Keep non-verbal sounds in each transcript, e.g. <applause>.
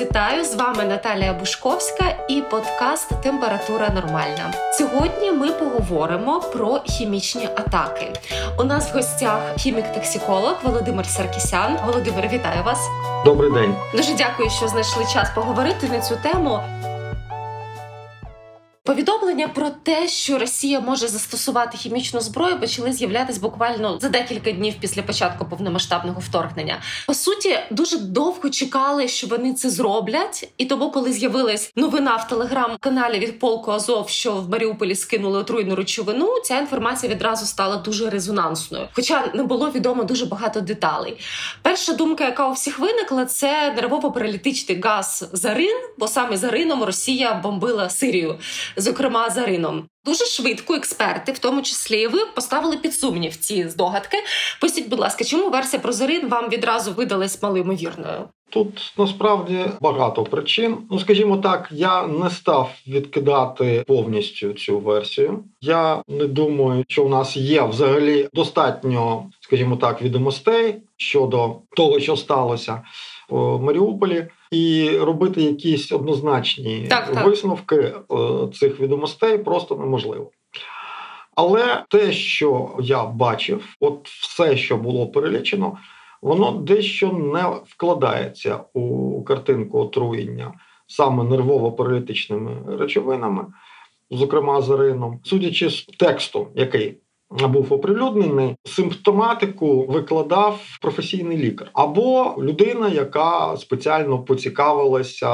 Вас вітаю з вами Наталія Бушковська і подкаст Температура нормальна. Сьогодні ми поговоримо про хімічні атаки. У нас в гостях хімік-токсиколог Володимир Саркісян. Володимир, вітаю вас. Добрий день. Дуже дякую, що знайшли час поговорити на цю тему. Повідомлення про те, що Росія може застосувати хімічну зброю, почали з'являтись буквально за декілька днів після початку повномасштабного вторгнення. По суті, дуже довго чекали, що вони це зроблять, і тому, коли з'явилась новина в телеграм-каналі від полку Азов, що в Маріуполі скинули отруйну речовину, ця інформація відразу стала дуже резонансною. Хоча не було відомо дуже багато деталей. Перша думка, яка у всіх виникла, це нервово-паралітичний газ Зарин, бо саме Зарином Росія бомбила Сирію зокрема за Рином. Дуже швидко експерти, в тому числі і ви, поставили під сумнів ці здогадки. Поясніть, будь ласка, чому версія про Зарин вам відразу видалась малоймовірною? Тут насправді багато причин. Ну, скажімо так, я не став відкидати повністю цю версію. Я не думаю, що у нас є взагалі достатньо, скажімо так, відомостей щодо того, що сталося в Маріуполі і робити якісь однозначні так, так. висновки е, цих відомостей просто неможливо. Але те, що я бачив, от все, що було перелічено, воно дещо не вкладається у картинку отруєння саме нервово-паралітичними речовинами, зокрема зарином, судячи з тексту, який був оприлюднений, симптоматику викладав професійний лікар або людина, яка спеціально поцікавилася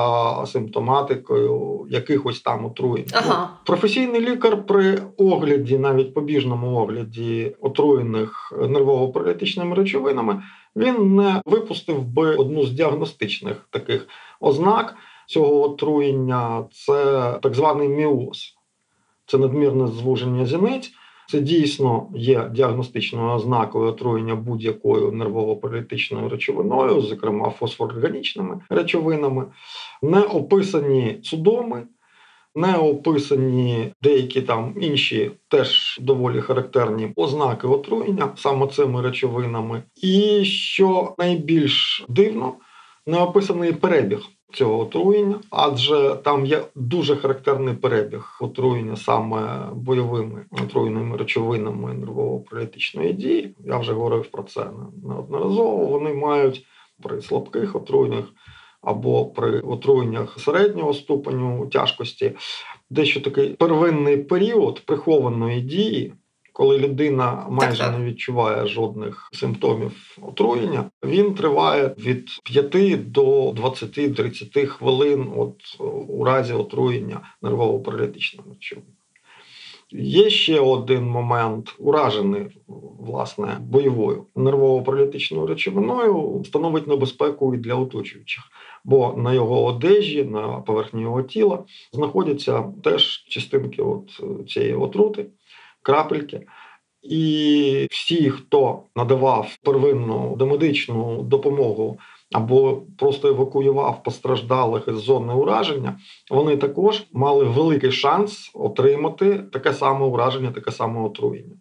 симптоматикою якихось там отруєнь. Ага. Професійний лікар при огляді, навіть побіжному огляді отруєних нервово-паралітичними речовинами, він не випустив би одну з діагностичних таких ознак цього отруєння. Це так званий міоз, це надмірне звуження зіниць. Це дійсно є діагностичною ознакою отруєння будь-якою нервово-паралітичною речовиною, зокрема фосфорорганічними речовинами, не описані судоми, не описані деякі там інші теж доволі характерні ознаки отруєння саме цими речовинами. І що найбільш дивно, не описаний перебіг цього отруєння, адже там є дуже характерний перебіг отруєння саме бойовими отруєними речовинами нервово-політичної дії. Я вже говорив про це неодноразово. Вони мають при слабких отруєннях або при отруєннях середнього ступеню тяжкості дещо такий первинний період прихованої дії коли людина майже так, так. не відчуває жодних симптомів отруєння, він триває від 5 до 20-30 хвилин от у разі отруєння нервово-паралітичними речовинами. Є ще один момент, уражений власне бойовою нервово-паралітичною речовиною, становить небезпеку і для оточуючих, бо на його одежі, на поверхні його тіла знаходяться теж частинки от цієї отрути крапельки. І всі, хто надавав первинну домедичну допомогу або просто евакуював постраждалих із зони ураження, вони також мали великий шанс отримати таке саме ураження, таке саме отруєння.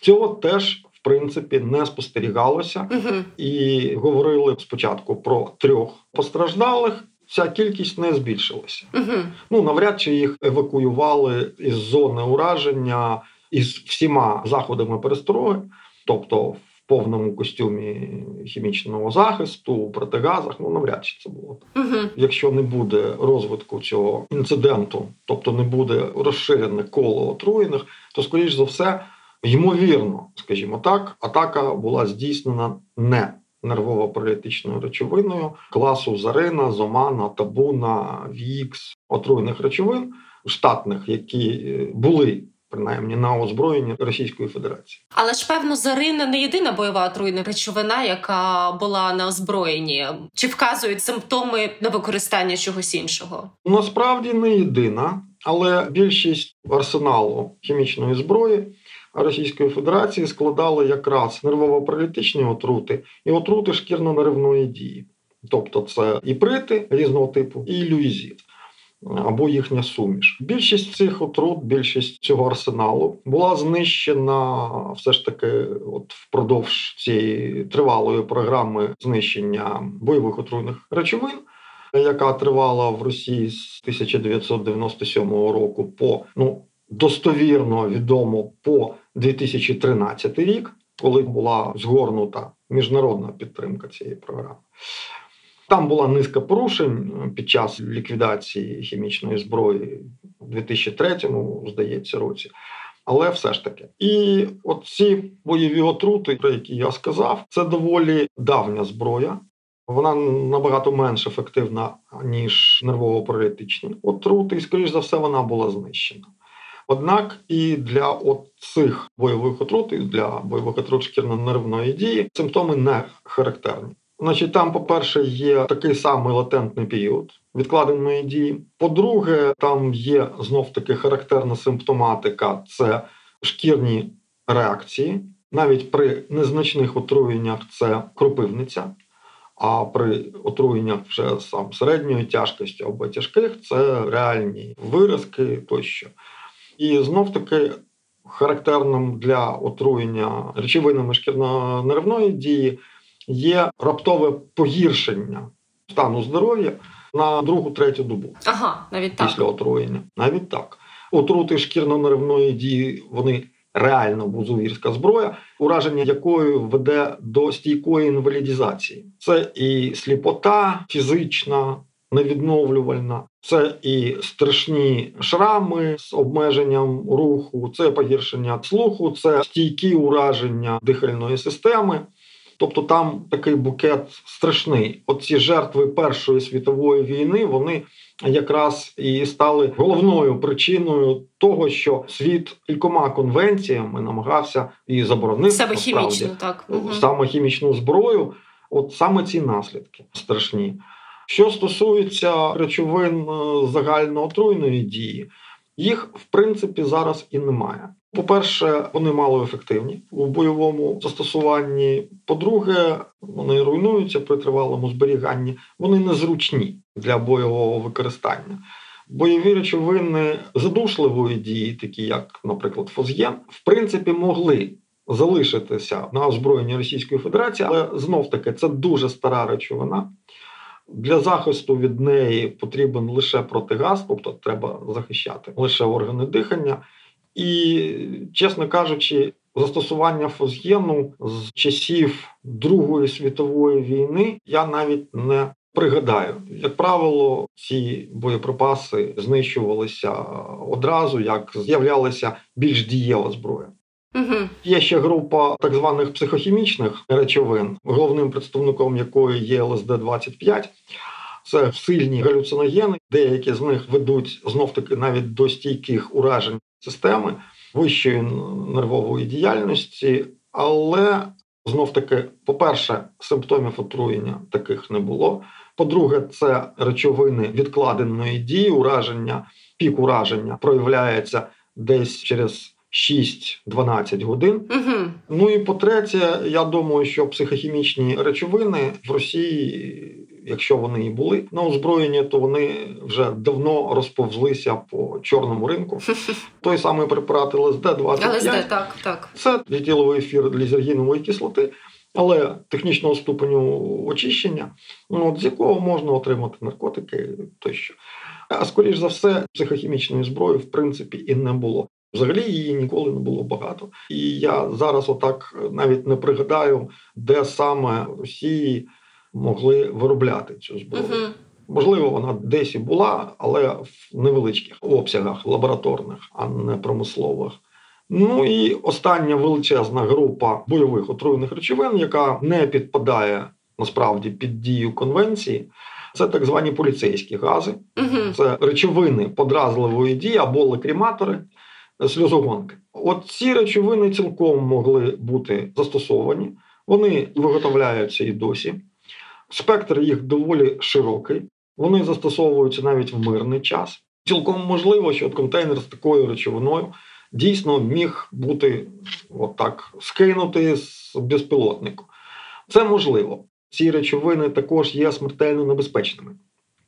Цього теж в принципі не спостерігалося, угу. і говорили спочатку про трьох постраждалих. Ця кількість не збільшилася. Угу. Ну навряд чи їх евакуювали із зони ураження із всіма заходами перестороги, тобто в повному костюмі хімічного захисту, протигазах, ну навряд чи це було. Угу. Якщо не буде розвитку цього інциденту, тобто не буде розширене коло отруєних, то скоріш за все, ймовірно, скажімо так, атака була здійснена не нервово-паралітичною речовиною класу Зарина, Зомана, Табуна, Вікс, отруєних речовин штатних, які були принаймні на озброєнні Російської Федерації. Але ж певно, Зарина не єдина бойова отруйна речовина, яка була на озброєнні. Чи вказують симптоми на використання чогось іншого? Насправді не єдина, але більшість арсеналу хімічної зброї. Російської Федерації складали якраз нервово-паралітичні отрути і отрути шкірно-нервної дії, тобто це іприти різного типу, і люїзіт або їхня суміш. Більшість цих отрут, більшість цього арсеналу була знищена все ж таки, от впродовж цієї тривалої програми знищення бойових отруйних речовин. яка тривала в Росії з 1997 року по ну достовірно відомо по 2013 рік, коли була згорнута міжнародна підтримка цієї програми. Там була низка порушень під час ліквідації хімічної зброї у 2003, здається, році. Але все ж таки, і от ці бойові отрути, про які я сказав, це доволі давня зброя. Вона набагато менш ефективна ніж нервово-паралітичні отрути, і скоріш за все, вона була знищена. Однак і для цих бойових отрут, і для бойових отрут шкірно-нервної дії симптоми не характерні. Значить, там, по-перше, є такий самий латентний період відкладеної дії. По-друге, там є знов таки характерна симптоматика це шкірні реакції. Навіть при незначних отруєннях це кропивниця, а при отруєннях вже сам середньої тяжкості або тяжких це реальні виразки тощо. І знов таки характерним для отруєння речовинами шкірно-нервної дії є раптове погіршення стану здоров'я на другу-третю добу. Ага, навіть так. після отруєння. Навіть так. Отрути шкірно-нервної дії вони реально бузовірська зброя, ураження якої веде до стійкої інвалідізації. Це і сліпота фізична, невідновлювальна, це і страшні шрами з обмеженням руху, це погіршення слуху, це стійкі ураження дихальної системи. Тобто там такий букет страшний. Оці жертви Першої світової війни вони якраз і стали головною причиною того, що світ кількома конвенціями намагався і заборонити Себе хімічну, так саме хімічну зброю. От саме ці наслідки страшні. Що стосується речовин е, загальноотруйної дії, їх в принципі зараз і немає. По-перше, вони мало ефективні у бойовому застосуванні. По-друге, вони руйнуються при тривалому зберіганні, вони незручні для бойового використання. Бойові речовини задушливої дії, такі як, наприклад, фозген, в принципі, могли залишитися на озброєнні Російської Федерації, але знов таки це дуже стара речовина. Для захисту від неї потрібен лише протигаз, тобто треба захищати лише органи дихання. І, чесно кажучи, застосування фосгену з часів Другої світової війни я навіть не пригадаю. Як правило, ці боєприпаси знищувалися одразу, як з'являлася більш дієва зброя. Угу. Є ще група так званих психохімічних речовин, головним представником якої є ЛСД-25. Це сильні галюциногени, деякі з них ведуть знов таки навіть до стійких уражень системи вищої нервової діяльності, але знов таки, по-перше, симптомів отруєння таких не було. По-друге, це речовини відкладеної дії, ураження, пік ураження проявляється десь через 6-12 годин. Угу. Ну і по-третє, я думаю, що психохімічні речовини в Росії, якщо вони і були на озброєнні, то вони вже давно розповзлися по чорному ринку. <laughs> Той самий препарат ЛСД 25 ЛСД, так, так. Це дітіловий ефір лізергінової кислоти. Але технічного ступеню очищення, ну, от з якого можна отримати наркотики тощо. А скоріш за все, психохімічної зброї в принципі і не було. Взагалі її ніколи не було багато. І я зараз отак навіть не пригадаю, де саме Росії могли виробляти цю зброю. Угу. Можливо, вона десь і була, але в невеличких обсягах лабораторних, а не промислових. Ну і остання величезна група бойових отруйних речовин, яка не підпадає насправді під дію конвенції. Це так звані поліцейські гази, угу. це речовини подразливої дії або лакриматори, сльозогонки. От ці речовини цілком могли бути застосовані, вони виготовляються і досі. Спектр їх доволі широкий, вони застосовуються навіть в мирний час. Цілком можливо, що контейнер з такою речовиною дійсно міг бути отак скинутий з безпілотнику. Це можливо. Ці речовини також є смертельно небезпечними,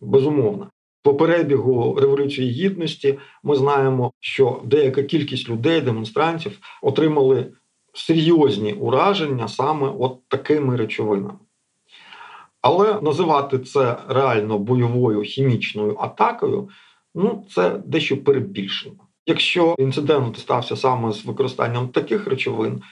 безумовно. По перебігу революції гідності ми знаємо, що деяка кількість людей, демонстрантів, отримали серйозні ураження саме от такими речовинами. Але називати це реально бойовою хімічною атакою ну це дещо перебільшено. Якщо інцидент стався саме з використанням таких речовин,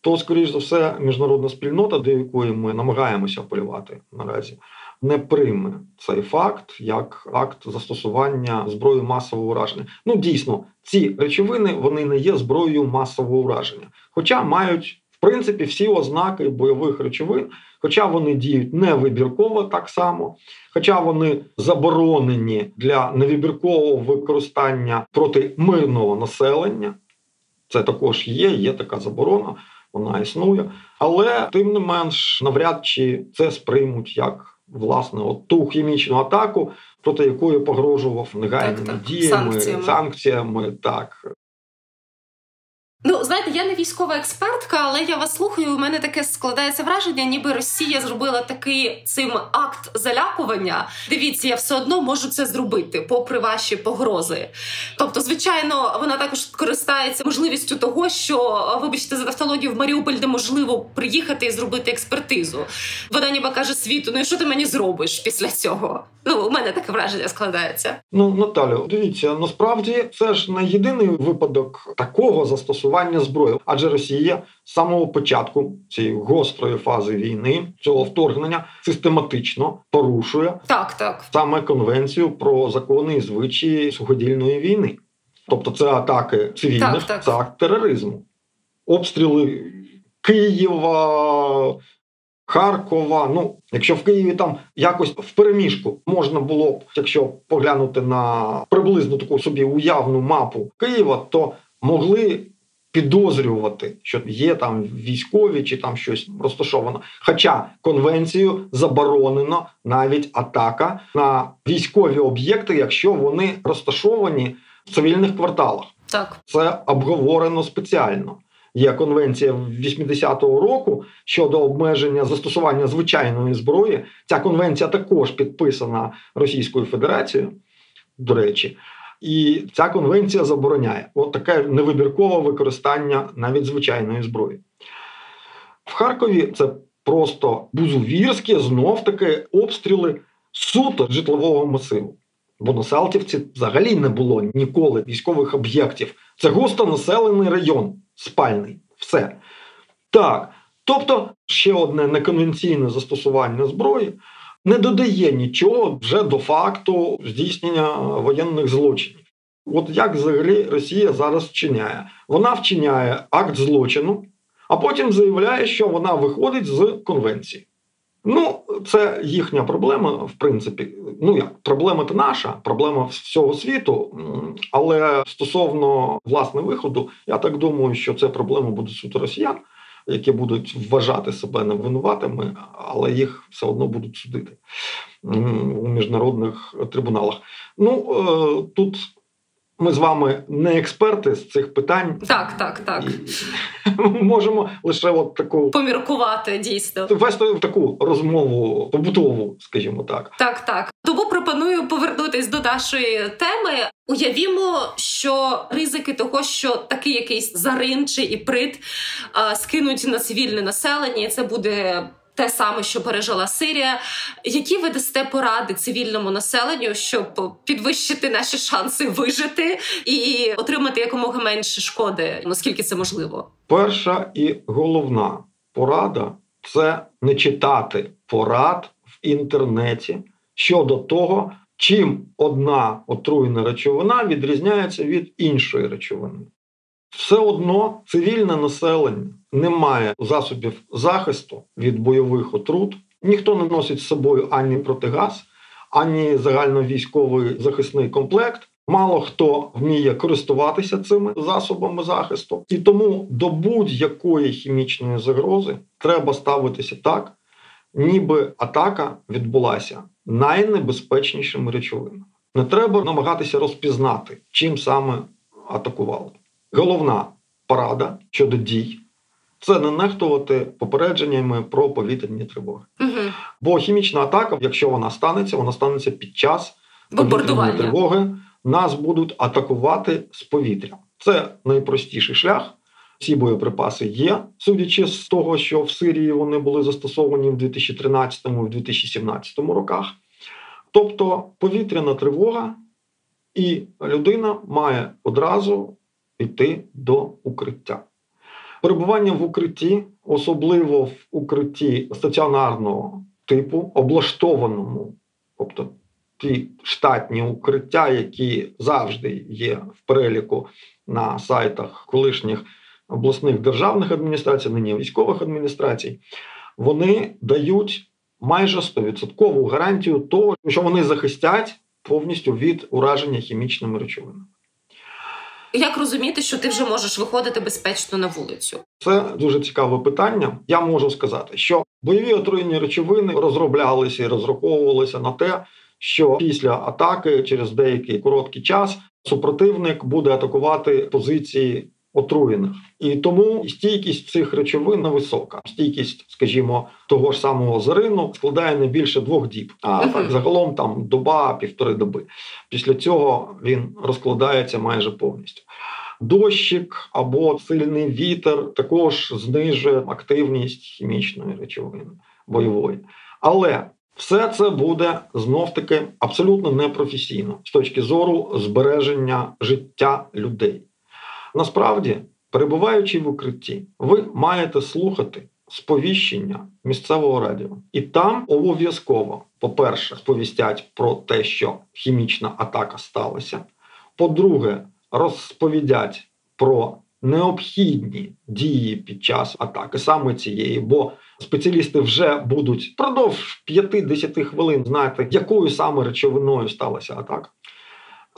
то, скоріш за все, міжнародна спільнота, до якої ми намагаємося апелювати наразі, не прийме цей факт як акт застосування зброї масового ураження. Ну дійсно, ці речовини вони не є зброєю масового ураження, хоча мають в принципі всі ознаки бойових речовин, хоча вони діють невибірково так само, хоча вони заборонені для невибіркового використання проти мирного населення. Це також є, є така заборона, вона існує. Але тим не менш, навряд чи це сприймуть як власне от ту хімічну атаку, проти якої погрожував негайними діями, санкціями. санкціями. Так Ну, знаєте, я не військова експертка, але я вас слухаю. У мене таке складається враження, ніби Росія зробила такий цим акт залякування. Дивіться, я все одно можу це зробити, попри ваші погрози. Тобто, звичайно, вона також користається можливістю того, що, вибачте, за тавтологію в Маріуполь неможливо приїхати і зробити експертизу. Вона ніби каже світу: ну і що ти мені зробиш після цього? Ну, у мене таке враження складається. Ну, Наталю, дивіться, насправді це ж не єдиний випадок такого застосування зброї, адже Росія з самого початку цієї гострої фази війни цього вторгнення систематично порушує так, так саме конвенцію про закони і звичаї суходільної війни. Тобто, це атаки цивільних, так, так. це акт тероризму, обстріли Києва. Харкова. Ну, якщо в Києві там якось в переміжку можна було б, якщо поглянути на приблизно таку собі уявну мапу Києва, то могли підозрювати, що є там військові чи там щось розташовано. Хоча конвенцію заборонено навіть атака на військові об'єкти, якщо вони розташовані в цивільних кварталах. Так це обговорено спеціально. Є конвенція 80-го року щодо обмеження застосування звичайної зброї. Ця конвенція також підписана Російською Федерацією, до речі, і ця конвенція забороняє от таке невибіркове використання навіть звичайної зброї. В Харкові це просто бузувірські знов таки обстріли суто житлового масиву. Бо на Салтівці взагалі не було ніколи військових об'єктів. Це густо населений район спальний. Все. Так. Тобто, ще одне неконвенційне застосування зброї не додає нічого вже до факту здійснення воєнних злочинів. От як взагалі Росія зараз вчиняє? Вона вчиняє акт злочину, а потім заявляє, що вона виходить з конвенції. Ну, це їхня проблема, в принципі. Ну як проблема то наша, проблема всього світу. Але стосовно власне виходу, я так думаю, що це проблема буде суто росіян, які будуть вважати себе невинуватими, але їх все одно будуть судити у міжнародних трибуналах. Ну е, тут ми з вами не експерти з цих питань. Так, так, так. Ми можемо лише от таку поміркувати дійсно вести таку розмову побутову, скажімо так. Так, так. Пропоную повернутись до нашої теми. Уявімо, що ризики того, що такий якийсь зарин чи іприт скинуть на цивільне населення, і це буде те саме, що пережила Сирія. Які ви дасте поради цивільному населенню, щоб підвищити наші шанси вижити і отримати якомога менше шкоди, наскільки це можливо? Перша і головна порада це не читати порад в інтернеті щодо того, чим одна отруєна речовина відрізняється від іншої речовини. Все одно цивільне населення не має засобів захисту від бойових отрут. Ніхто не носить з собою ані протигаз, ані загальновійськовий захисний комплект. Мало хто вміє користуватися цими засобами захисту, і тому до будь-якої хімічної загрози треба ставитися так, ніби атака відбулася найнебезпечнішими речовинами. Не треба намагатися розпізнати, чим саме атакували. Головна порада щодо дій це не нехтувати попередженнями про повітряні тривоги. Угу. Бо хімічна атака, якщо вона станеться, вона станеться під час повітряної тривоги. Нас будуть атакувати з повітря. Це найпростіший шлях Всі боєприпаси є, судячи з того, що в Сирії вони були застосовані в 2013 і в 2017 роках. Тобто повітряна тривога, і людина має одразу йти до укриття. Перебування в укритті, особливо в укритті стаціонарного типу, облаштованому, тобто ті штатні укриття, які завжди є в переліку на сайтах колишніх обласних державних адміністрацій, нині військових адміністрацій, вони дають майже 100% гарантію того, що вони захистять повністю від ураження хімічними речовинами. Як розуміти, що ти вже можеш виходити безпечно на вулицю? Це дуже цікаве питання. Я можу сказати, що бойові отруєнні речовини розроблялися і розраховувалися на те, що після атаки через деякий короткий час супротивник буде атакувати позиції отруєних, і тому стійкість цих речовин невисока. Стійкість, скажімо, того ж самого зарину складає не більше двох діб. А так загалом там доба, півтори доби. Після цього він розкладається майже повністю. Дощик або сильний вітер також знижує активність хімічної речовини бойової. Але все це буде знов таки абсолютно непрофесійно з точки зору збереження життя людей. Насправді, перебуваючи в укритті, ви маєте слухати сповіщення місцевого радіо, і там обов'язково, по-перше, сповістять про те, що хімічна атака сталася. По-друге, розповідять про необхідні дії під час атаки саме цієї, бо спеціалісти вже будуть впродовж 5-10 хвилин знати, якою саме речовиною сталася атака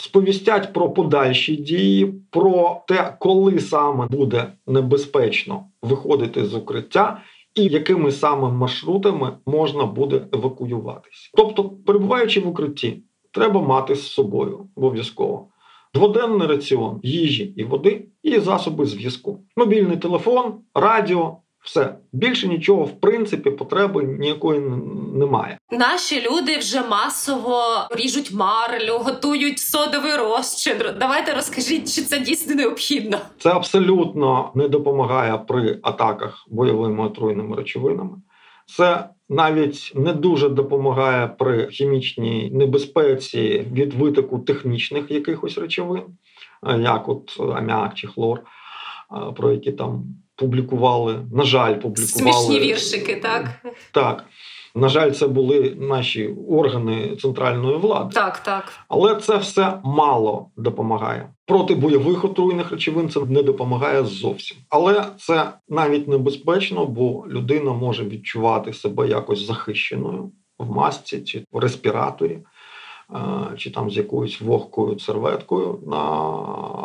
сповістять про подальші дії, про те, коли саме буде небезпечно виходити з укриття. І якими саме маршрутами можна буде евакуюватися. Тобто, перебуваючи в укритті, треба мати з собою обов'язково дводенний раціон їжі і води, і засоби зв'язку, мобільний телефон, радіо, все більше нічого, в принципі, потреби ніякої немає. Наші люди вже масово ріжуть марлю, готують содовий розчин. Давайте розкажіть, чи це дійсно необхідно. Це абсолютно не допомагає при атаках бойовими отруйними речовинами. Це навіть не дуже допомагає при хімічній небезпеці від витоку технічних якихось речовин, як от аміак чи хлор, про які там публікували. На жаль, публікували смішні віршики, так Так. На жаль, це були наші органи центральної влади. Так, так. Але це все мало допомагає. Проти бойових отруйних речовин це не допомагає зовсім. Але це навіть небезпечно, бо людина може відчувати себе якось захищеною в масці чи в респіраторі, е, чи там з якоюсь вогкою серветкою на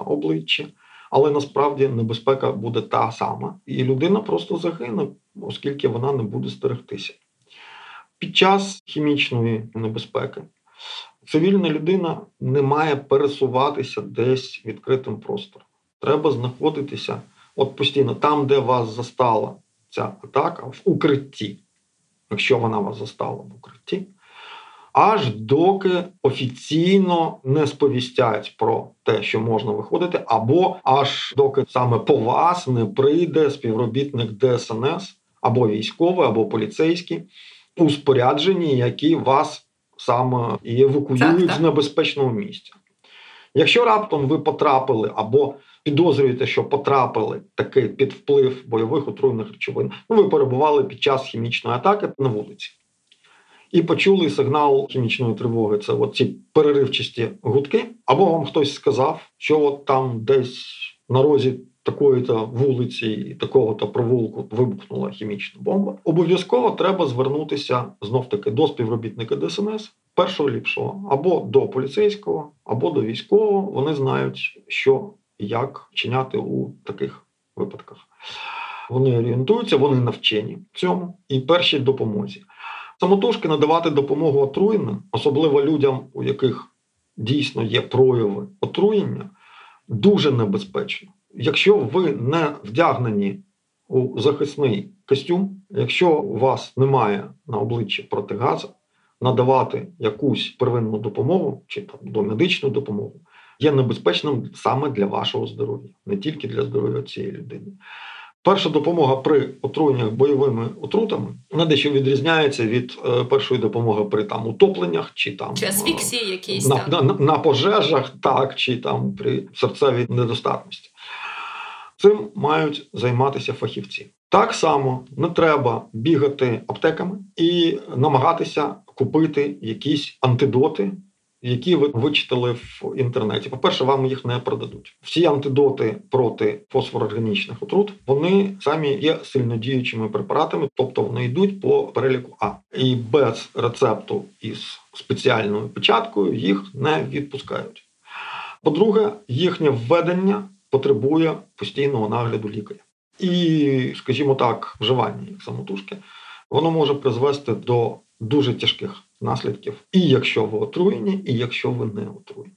обличчі але насправді небезпека буде та сама, і людина просто загине, оскільки вона не буде стерегтися. Під час хімічної небезпеки цивільна людина не має пересуватися десь відкритим простором. Треба знаходитися от постійно там, де вас застала ця атака, в укритті, якщо вона вас застала в укритті аж доки офіційно не сповістять про те, що можна виходити, або аж доки саме по вас не прийде співробітник ДСНС або військовий, або поліцейський у спорядженні, які вас саме і евакуюють так, так. з небезпечного місця. Якщо раптом ви потрапили або підозрюєте, що потрапили таки під вплив бойових отруйних речовин, ну ви перебували під час хімічної атаки на вулиці і почули сигнал хімічної тривоги. Це от ці переривчасті гудки. Або вам хтось сказав, що от там десь на розі такої-то вулиці і такого-то провулку вибухнула хімічна бомба. Обов'язково треба звернутися знов таки до співробітника ДСНС. Першого ліпшого або до поліцейського, або до військового. Вони знають, що і як вчиняти у таких випадках. Вони орієнтуються, вони навчені цьому і першій допомозі. Самотужки надавати допомогу отруєним, особливо людям, у яких дійсно є прояви отруєння, дуже небезпечно. Якщо ви не вдягнені у захисний костюм, якщо у вас немає на обличчі протигазу, надавати якусь первинну допомогу чи там домедичну допомогу є небезпечним саме для вашого здоров'я, не тільки для здоров'я цієї людини. Перша допомога при отруєннях бойовими отрутами вона дещо відрізняється від е, першої допомоги при там утопленнях чи там чи асфіксії якісь на, на, на пожежах, так чи там при серцевій недостатності. Цим мають займатися фахівці. Так само не треба бігати аптеками і намагатися купити якісь антидоти які ви вичитали в інтернеті. По-перше, вам їх не продадуть. Всі антидоти проти фосфорорганічних отрут вони самі є сильнодіючими препаратами, тобто вони йдуть по переліку А. І без рецепту із спеціальною печаткою їх не відпускають. По-друге, їхнє введення потребує постійного нагляду лікаря. І, скажімо так, вживання як самотужки, воно може призвести до дуже тяжких наслідків, і якщо ви отруєні, і якщо ви не отруєні.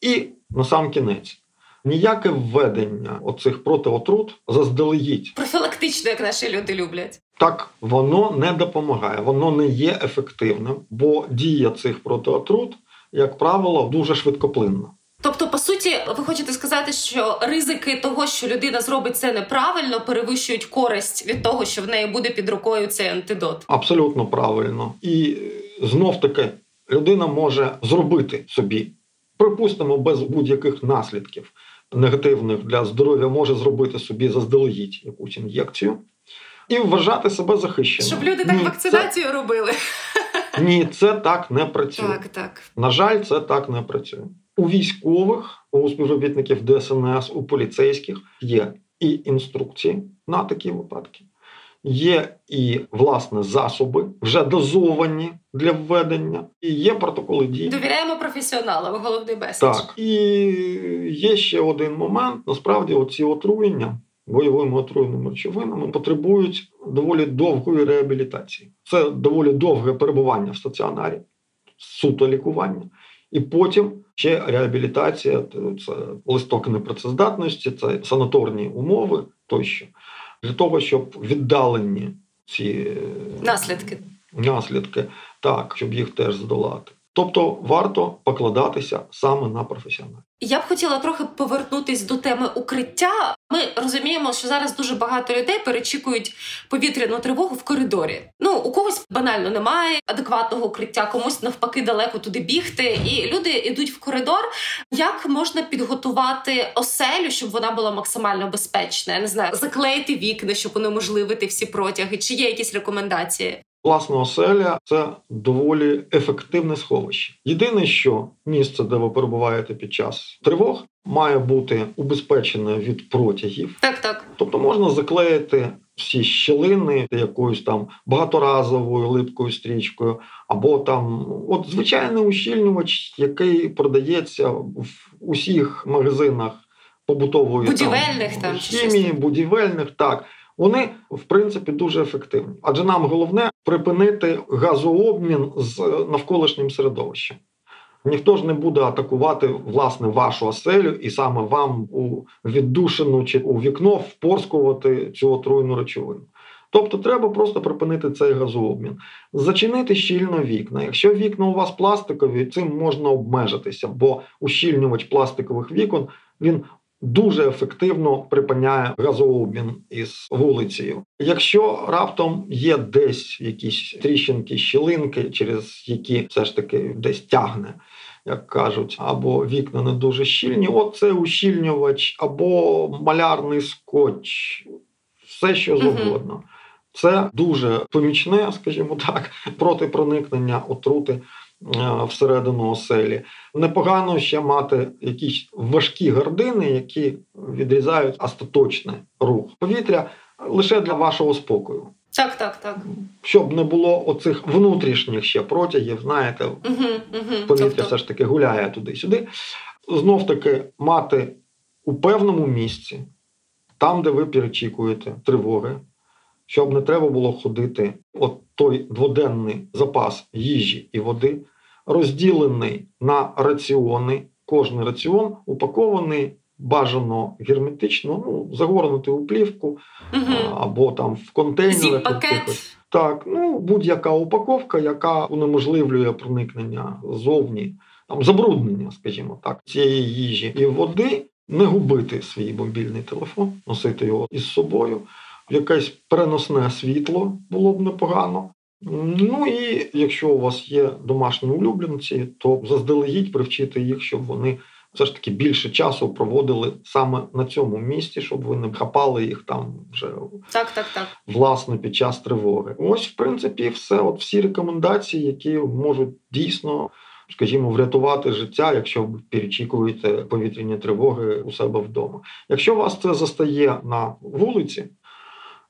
І на сам кінець. Ніяке введення оцих протиотрут заздалегідь. Профілактично, як наші люди люблять. Так, воно не допомагає, воно не є ефективним, бо дія цих протиотрут, як правило, дуже швидкоплинна. Тобто, по суті, ви хочете сказати, що ризики того, що людина зробить це неправильно, перевищують користь від того, що в неї буде під рукою цей антидот. Абсолютно правильно. І знов таки людина може зробити собі, припустимо, без будь-яких наслідків негативних для здоров'я, може зробити собі заздалегідь якусь ін'єкцію і вважати себе захищеним. Щоб люди так Ні, вакцинацію це... робили. <laughs> Ні, це так не працює. Так, так. На жаль, це так не працює. У військових, у співробітників ДСНС, у поліцейських є і інструкції на такі випадки. Є і власне засоби вже дозовані для введення, і є протоколи дій. Довіряємо професіоналам. Головний меседж. Так і є ще один момент. Насправді, оці отруєння бойовими отруєними речовинами потребують доволі довгої реабілітації. Це доволі довге перебування в стаціонарі, суто лікування. І потім ще реабілітація, це листок непрацездатності, це санаторні умови тощо для того, щоб віддалені ці е, наслідки, наслідки, так, щоб їх теж здолати. Тобто варто покладатися саме на професіоналів. Я б хотіла трохи повернутись до теми укриття. Ми розуміємо, що зараз дуже багато людей перечікують повітряну тривогу в коридорі. Ну у когось банально немає адекватного укриття, комусь навпаки далеко туди бігти. І люди йдуть в коридор. Як можна підготувати оселю, щоб вона була максимально безпечна? Я не знаю, заклеїти вікна, щоб унеможливити всі протяги. Чи є якісь рекомендації? Власна оселя це доволі ефективне сховище. Єдине, що місце, де ви перебуваєте під час тривог, має бути убезпечене від протягів. Так, так. Тобто можна заклеїти всі щілини якоюсь там багаторазовою липкою стрічкою, або там от звичайний ущільнювач, який продається в усіх магазинах побутової будівельних там, там хімії, будівельних так вони в принципі дуже ефективні. Адже нам головне припинити газообмін з навколишнім середовищем. Ніхто ж не буде атакувати власне вашу оселю і саме вам у віддушину чи у вікно впорскувати цю отруйну речовину. Тобто треба просто припинити цей газообмін, зачинити щільно вікна. Якщо вікна у вас пластикові, цим можна обмежитися, бо ущільнювач пластикових вікон він дуже ефективно припиняє газообмін із вулицею. Якщо раптом є десь якісь тріщинки, щілинки, через які все ж таки десь тягне. Як кажуть, або вікна не дуже щільні, от це ущільнювач, або малярний скотч, все що завгодно. Uh-huh. Це дуже помічне, скажімо так, <laughs> проти проникнення отрути всередину оселі. Непогано ще мати якісь важкі гардини, які відрізають остаточний рух повітря лише для вашого спокою. Так, так, так. Щоб не було оцих внутрішніх ще протягів, знаєте, угу, угу. повітря тобто... все ж таки гуляє туди-сюди. Знов таки мати у певному місці, там, де ви перечікуєте тривоги, щоб не треба було ходити от той дводенний запас їжі і води, розділений на раціони. Кожний раціон упакований бажано герметично, ну, загорнути у плівку угу. або там в контейнерах. Так, ну будь-яка упаковка, яка унеможливлює проникнення зовні там забруднення, скажімо так, цієї їжі і води, не губити свій мобільний телефон, носити його із собою. Якесь переносне світло було б непогано. Ну і якщо у вас є домашні улюбленці, то заздалегідь привчити їх, щоб вони все ж таки більше часу проводили саме на цьому місці, щоб ви не хапали їх там вже так, так, так. власне під час тривоги. Ось, в принципі, все. От всі рекомендації, які можуть дійсно. Скажімо, врятувати життя, якщо ви перечікуєте повітряні тривоги у себе вдома. Якщо вас це застає на вулиці,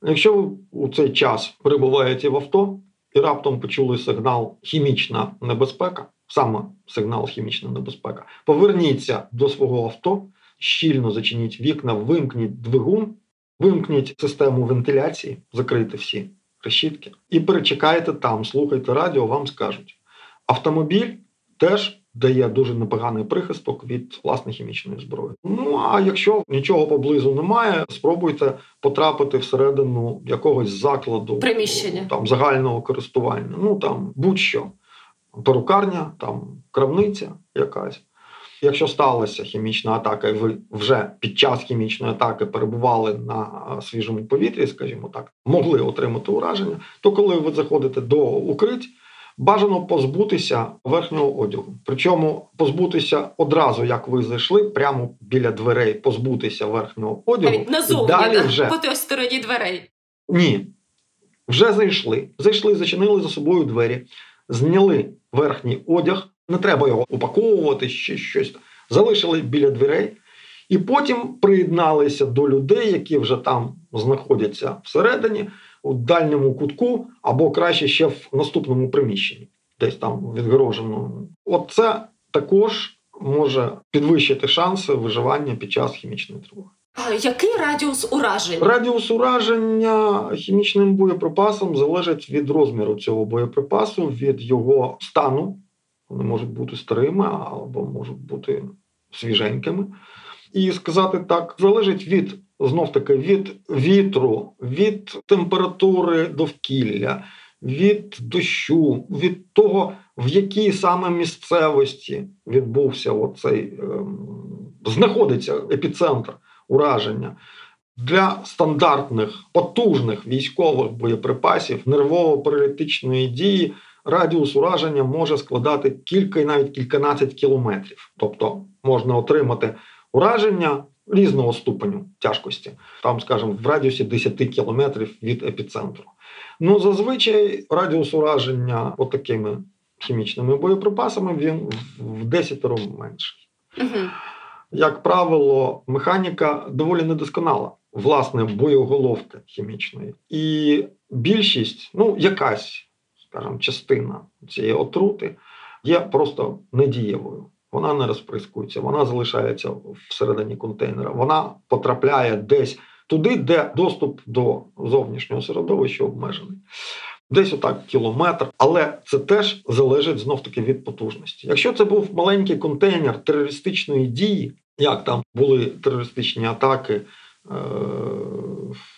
якщо ви у цей час перебуваєте в авто і раптом почули сигнал хімічна небезпека, саме сигнал хімічна небезпека. Поверніться до свого авто, щільно зачиніть вікна, вимкніть двигун, вимкніть систему вентиляції, закрийте всі решітки і перечекайте там, слухайте радіо, вам скажуть. Автомобіль теж дає дуже непоганий прихисток від власне хімічної зброї. Ну а якщо нічого поблизу немає, спробуйте потрапити всередину якогось закладу приміщення там загального користування. Ну там будь-що перукарня, там крамниця якась. Якщо сталася хімічна атака, і ви вже під час хімічної атаки перебували на свіжому повітрі, скажімо так, могли отримати ураження, то коли ви заходите до укрить, бажано позбутися верхнього одягу. Причому позбутися одразу, як ви зайшли, прямо біля дверей, позбутися верхнього одягу. Навіть назовні, далі да? вже... по той стороні дверей. Ні. Вже зайшли. Зайшли, зачинили за собою двері, зняли верхній одяг, не треба його упаковувати, ще щось. Залишили біля дверей. І потім приєдналися до людей, які вже там знаходяться всередині, у дальньому кутку, або краще ще в наступному приміщенні, десь там відгороженому. От це також може підвищити шанси виживання під час хімічної тривоги. Який радіус ураження? Радіус ураження хімічним боєприпасом залежить від розміру цього боєприпасу, від його стану. Вони можуть бути старими або можуть бути свіженькими. І сказати так, залежить від знов таки від вітру, від температури довкілля, від дощу, від того, в якій саме місцевості відбувся оцей ем, знаходиться епіцентр ураження. Для стандартних потужних військових боєприпасів нервово-паралітичної дії радіус ураження може складати кілька і навіть кільканадцять кілометрів. Тобто можна отримати ураження різного ступеню тяжкості, там, скажімо, в радіусі 10 кілометрів від епіцентру. Ну, зазвичай радіус ураження отакими хімічними боєприпасами він в 10 менший. Угу. Як правило, механіка доволі недосконала, власне, боєголовки хімічної. І більшість, ну, якась, скажімо, частина цієї отрути є просто недієвою вона не розприскується, вона залишається всередині контейнера. Вона потрапляє десь туди, де доступ до зовнішнього середовища обмежений. Десь отак кілометр, але це теж залежить знов таки від потужності. Якщо це був маленький контейнер терористичної дії, як там були терористичні атаки е-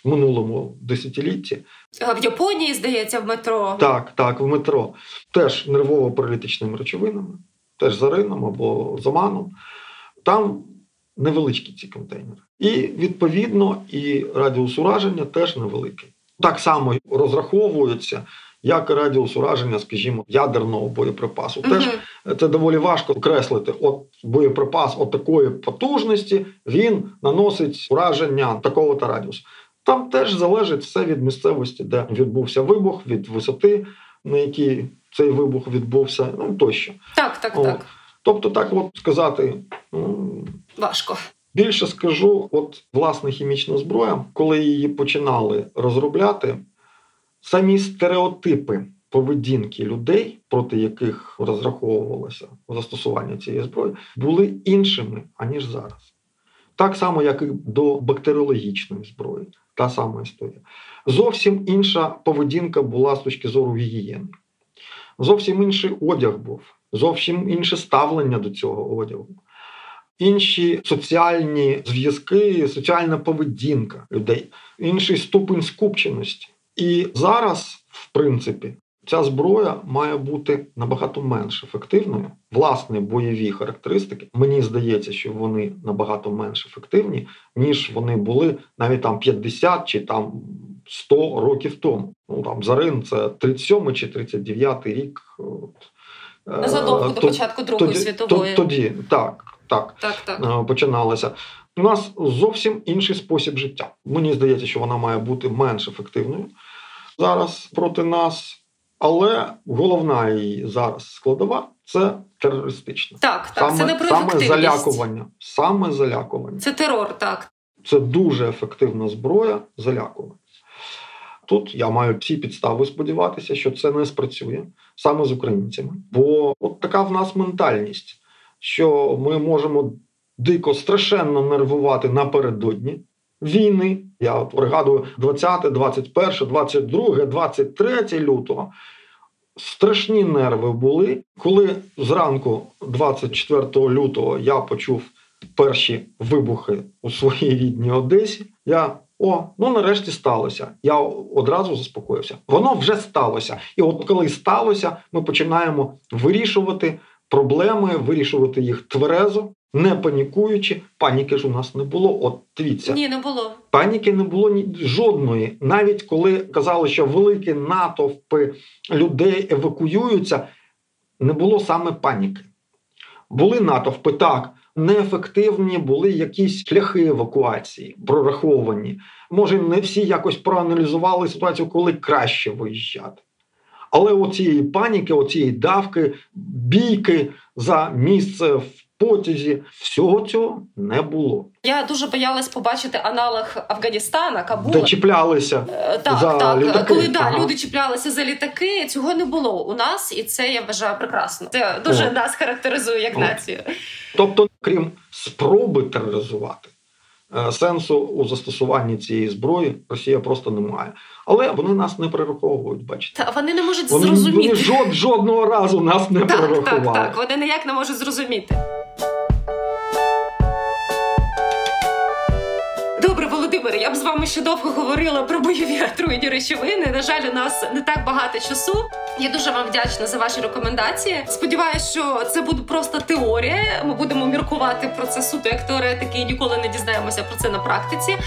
в минулому десятилітті, в Японії здається в метро. Так, так, в метро теж нервово-паралітичними речовинами теж за Рином або за Маном, там невеличкі ці контейнери. І відповідно і радіус ураження теж невеликий. Так само розраховується, як і радіус ураження, скажімо, ядерного боєприпасу. uh Теж це доволі важко окреслити. От боєприпас от такої потужності він наносить ураження такого-то радіусу. Там теж залежить все від місцевості, де відбувся вибух, від висоти, на якій цей вибух відбувся, ну тощо. Так, так, О. так. Тобто, так от сказати ну, важко. Більше скажу, от власне хімічна зброя, коли її починали розробляти, самі стереотипи поведінки людей, проти яких розраховувалося застосування цієї зброї, були іншими аніж зараз. Так само, як і до бактеріологічної зброї, та сама історія. Зовсім інша поведінка була з точки зору гігієни зовсім інший одяг був, зовсім інше ставлення до цього одягу, інші соціальні зв'язки, соціальна поведінка людей, інший ступень скупченості. І зараз, в принципі, Ця зброя має бути набагато менш ефективною. Власне, бойові характеристики. Мені здається, що вони набагато менш ефективні, ніж вони були навіть там 50 чи там 100 років тому. Ну там Зарин це 37 чи 39 рік. Задовго до початку Другої тоді, світової. Тоді так, так, так, так. починалося. У нас зовсім інший спосіб життя. Мені здається, що вона має бути менш ефективною зараз проти нас. Але головна її зараз складова це терористична. Так, так, саме, це не саме залякування. Саме залякування. Це терор, так. Це дуже ефективна зброя залякування. Тут я маю всі підстави сподіватися, що це не спрацює саме з українцями. Бо от така в нас ментальність, що ми можемо дико страшенно нервувати напередодні війни. Я от пригадую 20, 21, 22, 23 лютого. Страшні нерви були, коли зранку, 24 лютого, я почув перші вибухи у своїй рідній Одесі. Я о, ну нарешті сталося. Я одразу заспокоївся. Воно вже сталося. І от коли сталося, ми починаємо вирішувати проблеми, вирішувати їх тверезо, не панікуючи. Паніки ж у нас не було. От дивіться. Ні, не було. Паніки не було ні жодної. Навіть коли казали, що великі натовпи людей евакуюються, не було саме паніки. Були натовпи так. Неефективні були якісь шляхи евакуації, прораховані. Може, не всі якось проаналізували ситуацію, коли краще виїжджати. Але оцієї паніки, оцієї давки, бійки за місце в потязі, всього цього не було. Я дуже боялась побачити аналог Афганістана, Кабула. Де чіплялися е, так, за так. літаки. Коли да, ага. люди чіплялися за літаки, цього не було у нас, і це я вважаю прекрасно. Це дуже О. нас характеризує як О. націю. Тобто, крім спроби тероризувати, е, сенсу у застосуванні цієї зброї Росія просто не має. Але вони нас не прораховують, бачите. Та вони не можуть Вони, зрозуміти. вони жод, жодного разу нас не так, прорахували. так, так. Вони ніяк не можуть зрозуміти. Володимире, я б з вами ще довго говорила про бойові отруйні речовини. На жаль, у нас не так багато часу. Я дуже вам вдячна за ваші рекомендації. Сподіваюсь, що це буде просто теорія. Ми будемо міркувати про це суто як теоретики і ніколи не дізнаємося про це на практиці.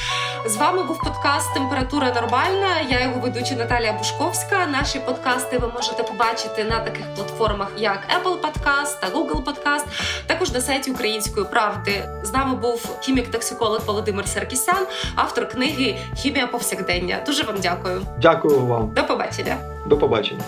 З вами був подкаст Температура нормальна. Я його ведуча Наталія Бушковська. Наші подкасти ви можете побачити на таких платформах, як Apple Podcast та Google Podcast, також на сайті Української правди. З нами був хімік-токсиколог Володимир Саркісян, автор книги Хімія повсякдення. Дуже вам дякую. Дякую вам. До побачення. До побачення.